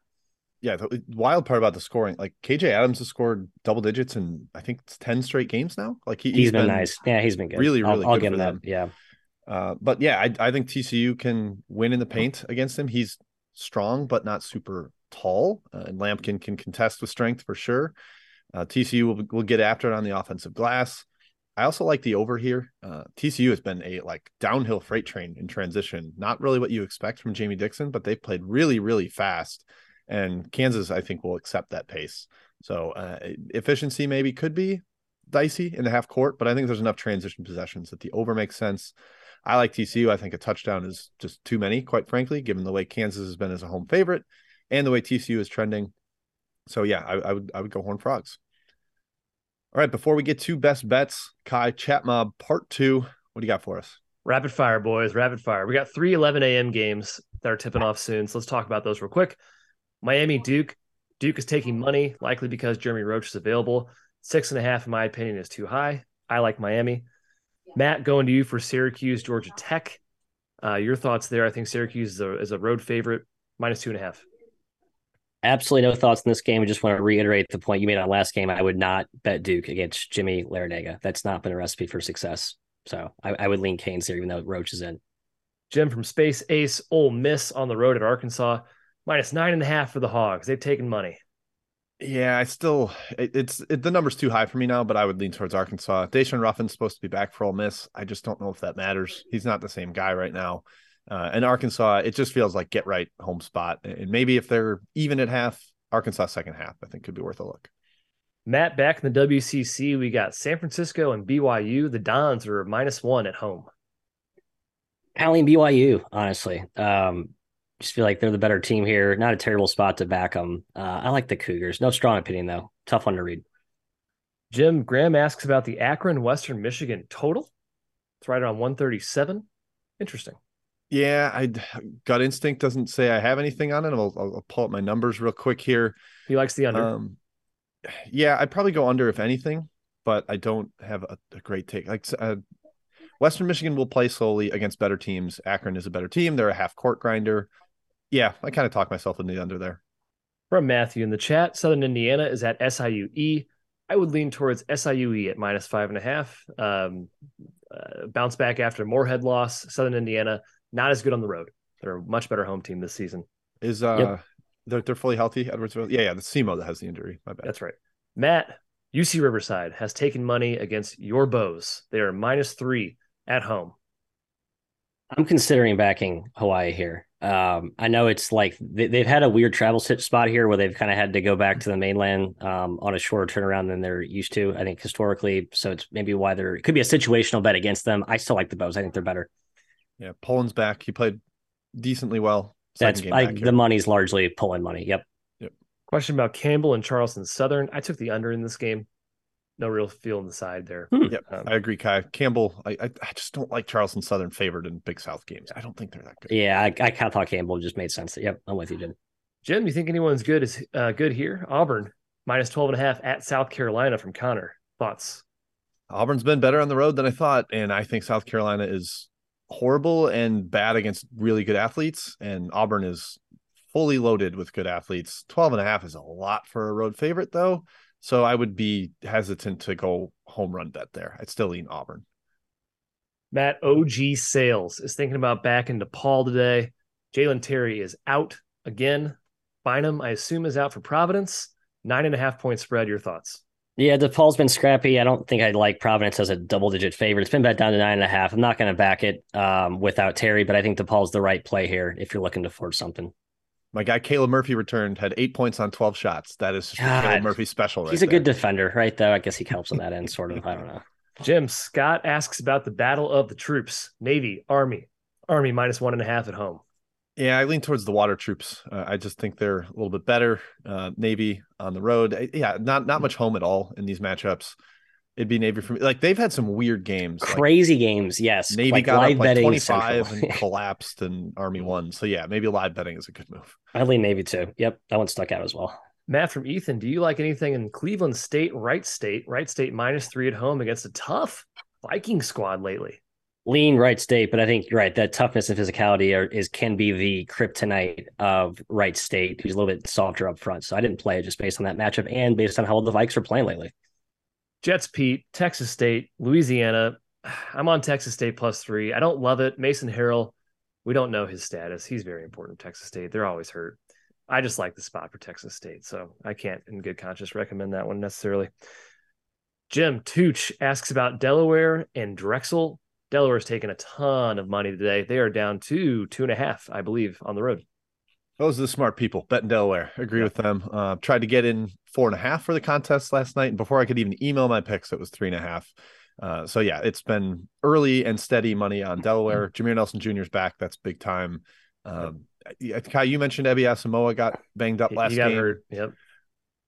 C: Yeah, the wild part about the scoring, like KJ Adams has scored double digits in I think ten straight games now. Like he,
E: he's been, been nice. Yeah, he's been good.
C: Really, really.
E: I'll, I'll give him that. Yeah.
C: Uh, but yeah, I, I think TCU can win in the paint against him. He's strong, but not super tall. Uh, and Lampkin can contest with strength for sure. Uh, TCU will, will get after it on the offensive glass. I also like the over here. Uh, TCU has been a like downhill freight train in transition. Not really what you expect from Jamie Dixon, but they've played really, really fast. And Kansas, I think, will accept that pace. So uh, efficiency maybe could be dicey in the half court, but I think there's enough transition possessions that the over makes sense. I like TCU. I think a touchdown is just too many, quite frankly, given the way Kansas has been as a home favorite and the way TCU is trending. So yeah, I, I would I would go Horn Frogs. All right, before we get to best bets, Ky Chat Mob Part Two, what do you got for us?
D: Rapid fire, boys. Rapid fire. We got three 11 a.m. games that are tipping off soon. So let's talk about those real quick. Miami Duke. Duke is taking money, likely because Jeremy Roach is available. Six and a half, in my opinion, is too high. I like Miami. Matt, going to you for Syracuse, Georgia Tech. Uh, your thoughts there? I think Syracuse is a, is a road favorite, minus two and a half.
E: Absolutely no thoughts in this game. I just want to reiterate the point you made on last game. I would not bet Duke against Jimmy Larrañaga. That's not been a recipe for success. So I, I would lean Canes here, even though Roach is in.
D: Jim from Space Ace, Ole Miss on the road at Arkansas, minus nine and a half for the Hogs. They've taken money.
C: Yeah, I still it, it's it, the number's too high for me now, but I would lean towards Arkansas. Daeshun Ruffin's supposed to be back for Ole Miss. I just don't know if that matters. He's not the same guy right now. Uh, and Arkansas, it just feels like get right home spot. And maybe if they're even at half, Arkansas second half, I think could be worth a look.
D: Matt, back in the WCC, we got San Francisco and BYU. The Dons are minus one at home.
E: Allen BYU, honestly. Um, just feel like they're the better team here. Not a terrible spot to back them. Uh, I like the Cougars. No strong opinion though. Tough one to read.
D: Jim Graham asks about the Akron Western Michigan total. It's right around 137. Interesting.
C: Yeah, I gut instinct doesn't say I have anything on it. I'll, I'll pull up my numbers real quick here.
D: He likes the under. Um,
C: yeah, I'd probably go under if anything, but I don't have a, a great take. Like uh, Western Michigan will play slowly against better teams. Akron is a better team. They're a half court grinder yeah, I kind of talked myself into the under there.
D: From Matthew in the chat, Southern Indiana is at SIUE. I would lean towards SIUE at minus five and a half. Um, uh, bounce back after Morehead loss. Southern Indiana not as good on the road. They're a much better home team this season.
C: Is uh, yep. they're, they're fully healthy? Edwardsville, yeah, yeah. The SEMO that has the injury. My bad.
D: That's right. Matt UC Riverside has taken money against your Bows. They are minus three at home.
E: I'm considering backing Hawaii here. Um, I know it's like they, have had a weird travel trip spot here where they've kind of had to go back to the mainland um, on a shorter turnaround than they're used to. I think historically, so it's maybe why they're it could be a situational bet against them. I still like the Bows. I think they're better.
C: Yeah, Poland's back. He played decently well.
E: That's I, the money's largely pulling money. Yep.
C: Yep.
D: Question about Campbell and Charleston Southern. I took the under in this game no real feel in the side there.
C: Hmm. Yep, um, I agree, Ky Campbell. I, I, I just don't like Charleston Southern favored in Big South games. I don't think they're that good.
E: Yeah, I, I kind of thought Campbell just made sense. Yep, I'm with you, Jim.
D: Jim, you think anyone's good is uh, good here? Auburn minus 12 and a half at South Carolina from Connor. Thoughts?
C: Auburn's been better on the road than I thought, and I think South Carolina is horrible and bad against really good athletes, and Auburn is fully loaded with good athletes. 12 and a half is a lot for a road favorite, though. So I would be hesitant to go home run bet there. I'd still lean Auburn.
D: Matt OG Sales is thinking about backing DePaul today. Jalen Terry is out again. Bynum, I assume, is out for Providence. Nine and a half point spread. Your thoughts?
E: Yeah, DePaul's been scrappy. I don't think I'd like Providence as a double digit favorite. It's been bet down to nine and a half. I'm not going to back it um, without Terry, but I think DePaul's the right play here if you're looking to forge something.
C: My guy Caleb Murphy returned, had eight points on 12 shots. That is Caleb Murphy special. Right
E: he's a there. good defender, right? Though I guess he helps on that end, sort of. I don't know.
D: Jim Scott asks about the battle of the troops: Navy, Army, Army minus one and a half at home.
C: Yeah, I lean towards the water troops. Uh, I just think they're a little bit better. Uh, Navy on the road, yeah, not not much home at all in these matchups. It'd be Navy for me. Like they've had some weird games. Like,
E: Crazy games, yes.
C: Navy
E: like
C: got
E: live
C: up like 25 and collapsed and Army mm. won. So yeah, maybe live betting is a good move.
E: I lean Navy too. Yep, that one stuck out as well.
D: Matt from Ethan, do you like anything in Cleveland State, Wright State? Wright State minus three at home against a tough Viking squad lately.
E: Lean Wright State, but I think you're right. That toughness and physicality are, is can be the kryptonite of Wright State, who's a little bit softer up front. So I didn't play it just based on that matchup and based on how well the Vikes are playing lately.
D: Jets Pete, Texas State, Louisiana. I'm on Texas State plus three. I don't love it. Mason Harrell, we don't know his status. He's very important. Texas State. They're always hurt. I just like the spot for Texas State, so I can't, in good conscience, recommend that one necessarily. Jim Tooch asks about Delaware and Drexel. Delaware's taken a ton of money today. They are down to two and a half, I believe, on the road.
C: Those are the smart people. Bet in Delaware. Agree with them. Uh, tried to get in four and a half for the contest last night. And before I could even email my picks, it was three and a half. Uh, so yeah, it's been early and steady money on Delaware. Jameer Nelson Jr. is back. That's big time. Um, Ky, you mentioned Ebi Asamoah got banged up last game.
D: hurt. Yep.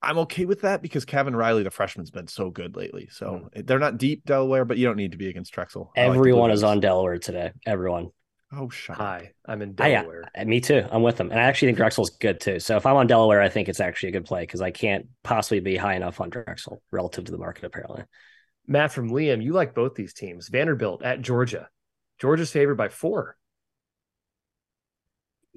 C: I'm okay with that because Kevin Riley, the freshman's been so good lately. So they're not deep Delaware, but you don't need to be against Drexel. I like
E: Everyone is on Delaware today. Everyone.
C: Oh, shut up.
D: Hi, I'm in
E: I, yeah,
D: Delaware.
E: uh, me too. I'm with them. And I actually think Drexel's good too. So if I'm on Delaware, I think it's actually a good play because I can't possibly be high enough on Drexel relative to the market, apparently.
D: Matt from Liam, you like both these teams. Vanderbilt at Georgia. Georgia's favored by four.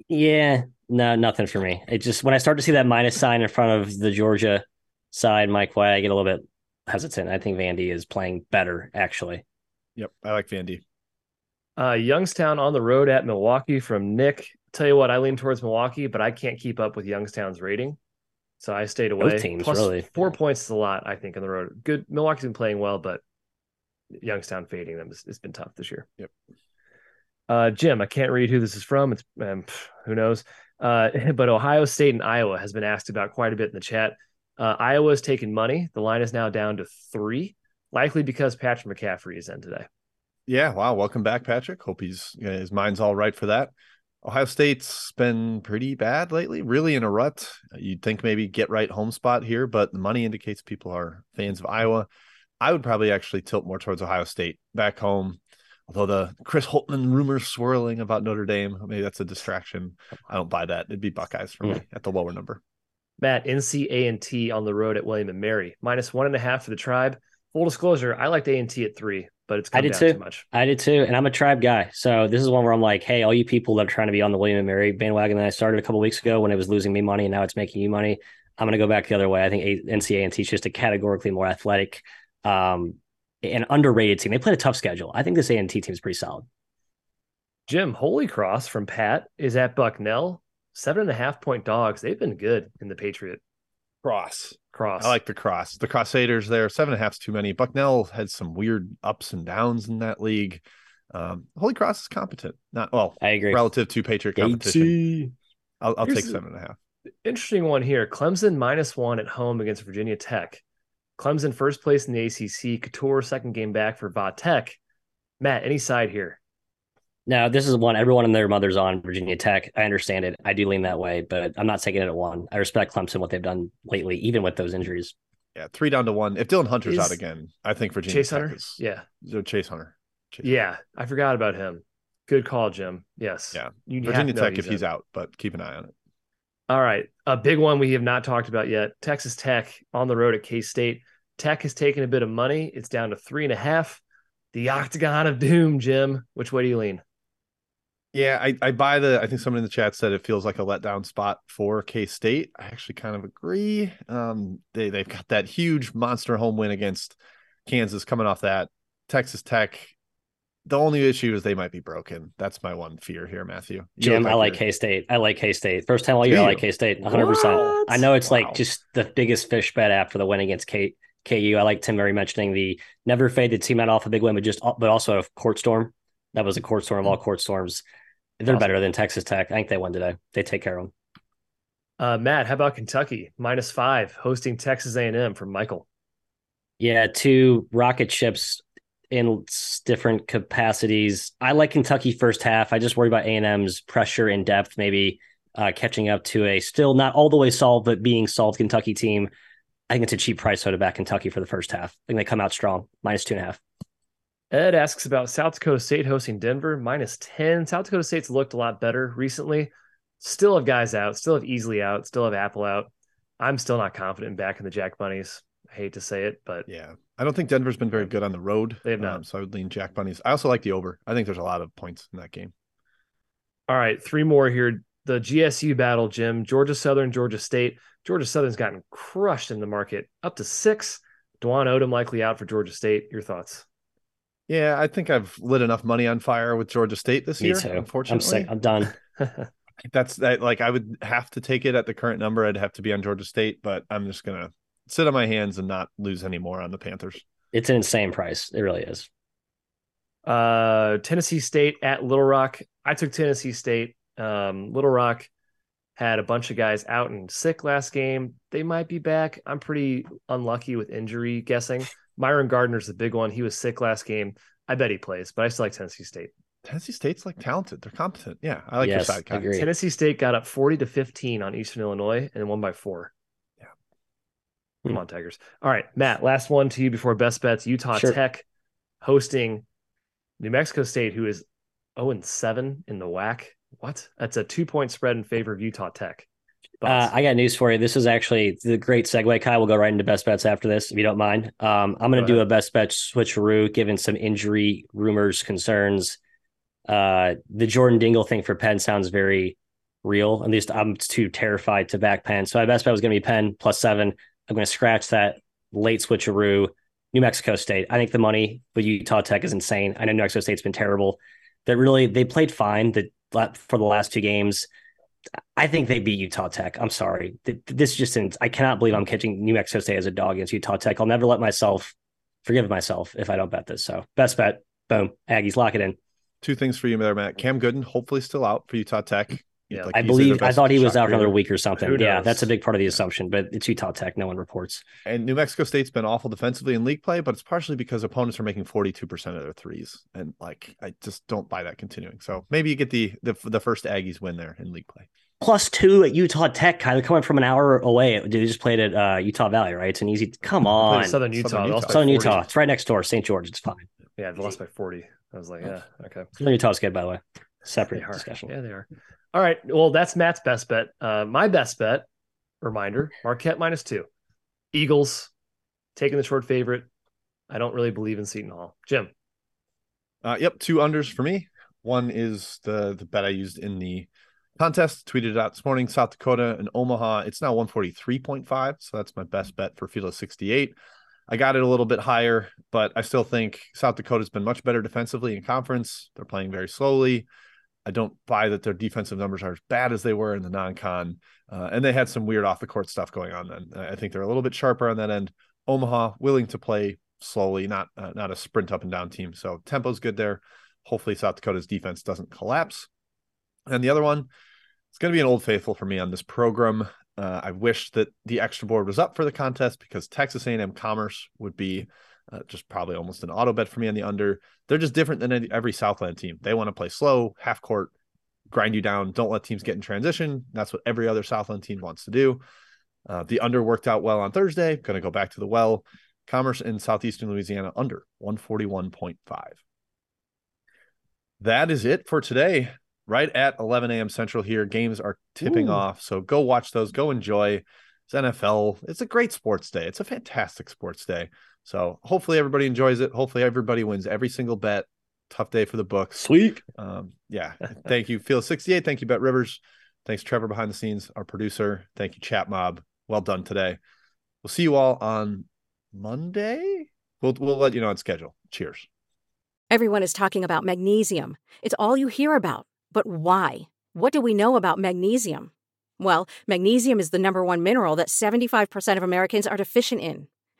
E: Yeah, no, nothing for me. It just when I start to see that minus sign in front of the Georgia side, Mike White, I get a little bit hesitant. I think Vandy is playing better, actually.
C: Yep. I like Vandy.
D: Uh, Youngstown on the road at Milwaukee from Nick. Tell you what, I lean towards Milwaukee, but I can't keep up with Youngstown's rating. So I stayed away.
E: teams,
D: Plus,
E: really.
D: Four points is a lot, I think, on the road. Good. Milwaukee's been playing well, but Youngstown fading them has, has been tough this year.
C: Yep.
D: Uh, Jim, I can't read who this is from. It's um, who knows. Uh, but Ohio State and Iowa has been asked about quite a bit in the chat. Uh, Iowa's taken money. The line is now down to three, likely because Patrick McCaffrey is in today.
C: Yeah. Wow. Welcome back, Patrick. Hope he's uh, his mind's all right for that. Ohio State's been pretty bad lately, really in a rut. You'd think maybe get right home spot here, but the money indicates people are fans of Iowa. I would probably actually tilt more towards Ohio State back home. Although the Chris Holtmann rumors swirling about Notre Dame, maybe that's a distraction. I don't buy that. It'd be Buckeyes for me at the lower number.
D: Matt, NC A&T on the road at William and Mary, minus one and a half for the tribe. Full disclosure, I liked A&T at three, but it's
E: I did too.
D: much.
E: I did too, and I'm a tribe guy. So this is one where I'm like, hey, all you people that are trying to be on the William and Mary bandwagon that I started a couple weeks ago when it was losing me money and now it's making you money, I'm going to go back the other way. I think A- NCAA is just a categorically more athletic, um, and underrated team. They played a tough schedule. I think this A&T team is pretty solid.
D: Jim Holy Cross from Pat is at Bucknell, seven and a half point dogs. They've been good in the Patriot
C: Cross.
D: cross.
C: I like the cross. The Crusaders there. Seven and a half's too many. Bucknell had some weird ups and downs in that league. Um, Holy Cross is competent. Not well
E: I agree.
C: relative to Patriot competition. I'll, I'll take seven and a half.
D: Interesting one here. Clemson minus one at home against Virginia Tech. Clemson first place in the ACC. Cattoor second game back for Va Tech. Matt, any side here?
E: Now, this is one everyone and their mother's on Virginia Tech. I understand it. I do lean that way, but I'm not taking it at one. I respect Clemson, what they've done lately, even with those injuries.
C: Yeah, three down to one. If Dylan Hunter's
D: Is-
C: out again, I think Virginia
D: Chase
C: Tech
D: Hunter?
C: is
D: Yeah.
C: so Chase Hunter. Chase
D: Yeah. I forgot about him. Good call, Jim. Yes.
C: Yeah.
D: You
C: Virginia
D: to know
C: Tech if he's
D: in.
C: out, but keep an eye on it.
D: All right. A big one we have not talked about yet. Texas Tech on the road at K State. Tech has taken a bit of money. It's down to three and a half. The octagon of doom, Jim. Which way do you lean?
C: Yeah, I, I buy the. I think someone in the chat said it feels like a letdown spot for K State. I actually kind of agree. Um, they they've got that huge monster home win against Kansas coming off that. Texas Tech. The only issue is they might be broken. That's my one fear here, Matthew. You
E: Jim, I like K State. I like K State. First time all year, I like K State 100%. I know it's
C: Wow.
E: like just the biggest fish bet after the win against K, KU. I like Tim Murray mentioning the never faded team out off a big win, but just but also a court storm. That was a court storm of all court storms. They're
D: Awesome.
E: better than Texas Tech. I think they won today. They take care of them.
D: Uh, Matt, how about Kentucky minus five hosting Texas A&M from Michael?
E: Yeah, two rocket ships in different capacities. I like Kentucky first half. I just worry about A&M's pressure and depth, maybe uh, catching up to a still not all the way solved, but being solved Kentucky team. I think it's a cheap price so to back Kentucky for the first half. I think they come out strong, minus two and a half.
D: Ed asks about South Dakota State hosting Denver, minus 10. South Dakota State's looked a lot better recently. Still have guys out, still have Easley out, still have Apple out. I'm still not confident in backing the Jack Bunnies. I hate to say it, but
C: yeah, I don't think Denver's been very good on the road.
D: They have not.
C: Um, so I would lean Jack Bunnies. I also like the over. I think there's a lot of points in that game.
D: All right, three more here. The GSU battle, Jim. Georgia Southern, Georgia State. Georgia Southern's gotten crushed in the market, up to six. Dwon Odom likely out for Georgia State. Your thoughts?
C: Yeah, I think I've lit enough money on fire with Georgia State this
E: Me
C: year.
E: too.
C: Unfortunately,
E: I'm sick. I'm done.
C: that's that. Like I would have to take it at the current number. I'd have to be on Georgia State, but I'm just gonna sit on my hands and not lose any more on the Panthers.
E: It's an insane price. It really is.
D: Uh, Tennessee State at Little Rock. I took Tennessee State. Um, Little Rock had a bunch of guys out and sick last game. They might be back. I'm pretty unlucky with injury guessing. Myron Gardner's the big one. He was sick last game. I bet he plays, but I still like Tennessee State.
C: Tennessee State's like talented. They're competent. Yeah, I like
E: Yes,
C: your side.
E: Agree.
D: Tennessee State got up 40 to 15 on Eastern Illinois and won by four.
C: Yeah.
D: Come on, Tigers. All right, Matt, last one to you before best bets. Utah
E: Sure.
D: Tech hosting New Mexico State, who is 0 and 7 in the WAC. What? That's a two point spread in favor of Utah Tech.
E: Uh, I got news for you. This is actually the great segue. Kyle, we'll go right into best bets after this, if you don't mind. Um, I'm going to do a best bet switcheroo, given some injury rumors, concerns. Uh, the Jordan Dingle thing for Penn sounds very real. At least I'm too terrified to back Penn. So my best bet was going to be Penn plus seven. I'm going to scratch that late switcheroo. New Mexico State. I think the money with Utah Tech is insane. I know New Mexico State's been terrible. That really they played fine the for the last two games. I think they beat Utah Tech. I'm sorry. This just I cannot believe I'm catching New Mexico State as a dog against Utah Tech. I'll never let myself forgive myself if I don't bet this. So best bet. Boom. Aggies lock it in.
C: Two things for you there, Matt. Cam Gooden, hopefully still out for Utah Tech.
D: Yeah.
C: Like,
E: I believe I thought he was out for another week or something. Yeah, that's a big part of the assumption, but it's Utah Tech. No one reports.
C: And New Mexico State's been awful defensively in league play, but it's partially because opponents are making 42% of their threes. And like I just don't buy that continuing. So maybe you get the the, the first Aggies win there in league play.
E: Plus two at Utah Tech. Kind of coming from an hour away. Dude, they just played at uh, Utah Valley, right? It's an easy. Come on,
D: Southern Utah.
C: Southern
D: They
C: Utah.
E: Southern Utah. It's right next door. St. George. It's fine.
D: Yeah, they lost by 40. I was like, yeah, okay.
E: Southern Utah's good, by the way. Separate discussion.
D: Yeah, they are. All right. Well, that's Matt's best bet. Uh, my best bet, reminder, Marquette minus two. Eagles taking the short favorite. I don't really believe in Seton Hall. Jim.
C: Uh, yep, two unders for me. One is the the bet I used in the contest. Tweeted out this morning. South Dakota and Omaha. It's now 143.5. So that's my best bet for Field of 68. I got it a little bit higher, but I still think South Dakota's been much better defensively in conference. They're playing very slowly. I don't buy that their defensive numbers are as bad as they were in the non-con, uh, and they had some weird off the court stuff going on. Then I think they're a little bit sharper on that end. Omaha willing to play slowly, not uh, not a sprint up and down team. So tempo's good there. Hopefully South Dakota's defense doesn't collapse. And the other one, it's going to be an old faithful for me on this program. Uh, I wish that the extra board was up for the contest because Texas A&M Commerce would be uh, just probably almost an auto bet for me on the under. They're just different than any- every Southland team. They want to play slow, half court, grind you down, don't let teams get in transition. That's what every other Southland team wants to do. Uh, the under worked out well on Thursday. Going to go back to the well. Commerce in southeastern Louisiana under 141.5. That is it for today. Right at 11 a.m. Central here. Games are tipping
E: Ooh.
C: off. So go watch those. Go enjoy. It's NFL. It's a great sports day. It's a fantastic sports day. So hopefully everybody enjoys it. Hopefully everybody wins every single bet. Tough day for the books.
E: Sweet.
C: Um, yeah. Thank you, Field 68. Thank you, BetRivers. Thanks, Trevor, behind the scenes, our producer. Thank you, Chat Mob. Well done today. We'll see you all on Monday. We'll we'll let you know on schedule. Cheers.
F: Everyone is talking about magnesium. It's all you hear about. But why? What do we know about magnesium? Well, magnesium is the number one mineral that 75% of Americans are deficient in.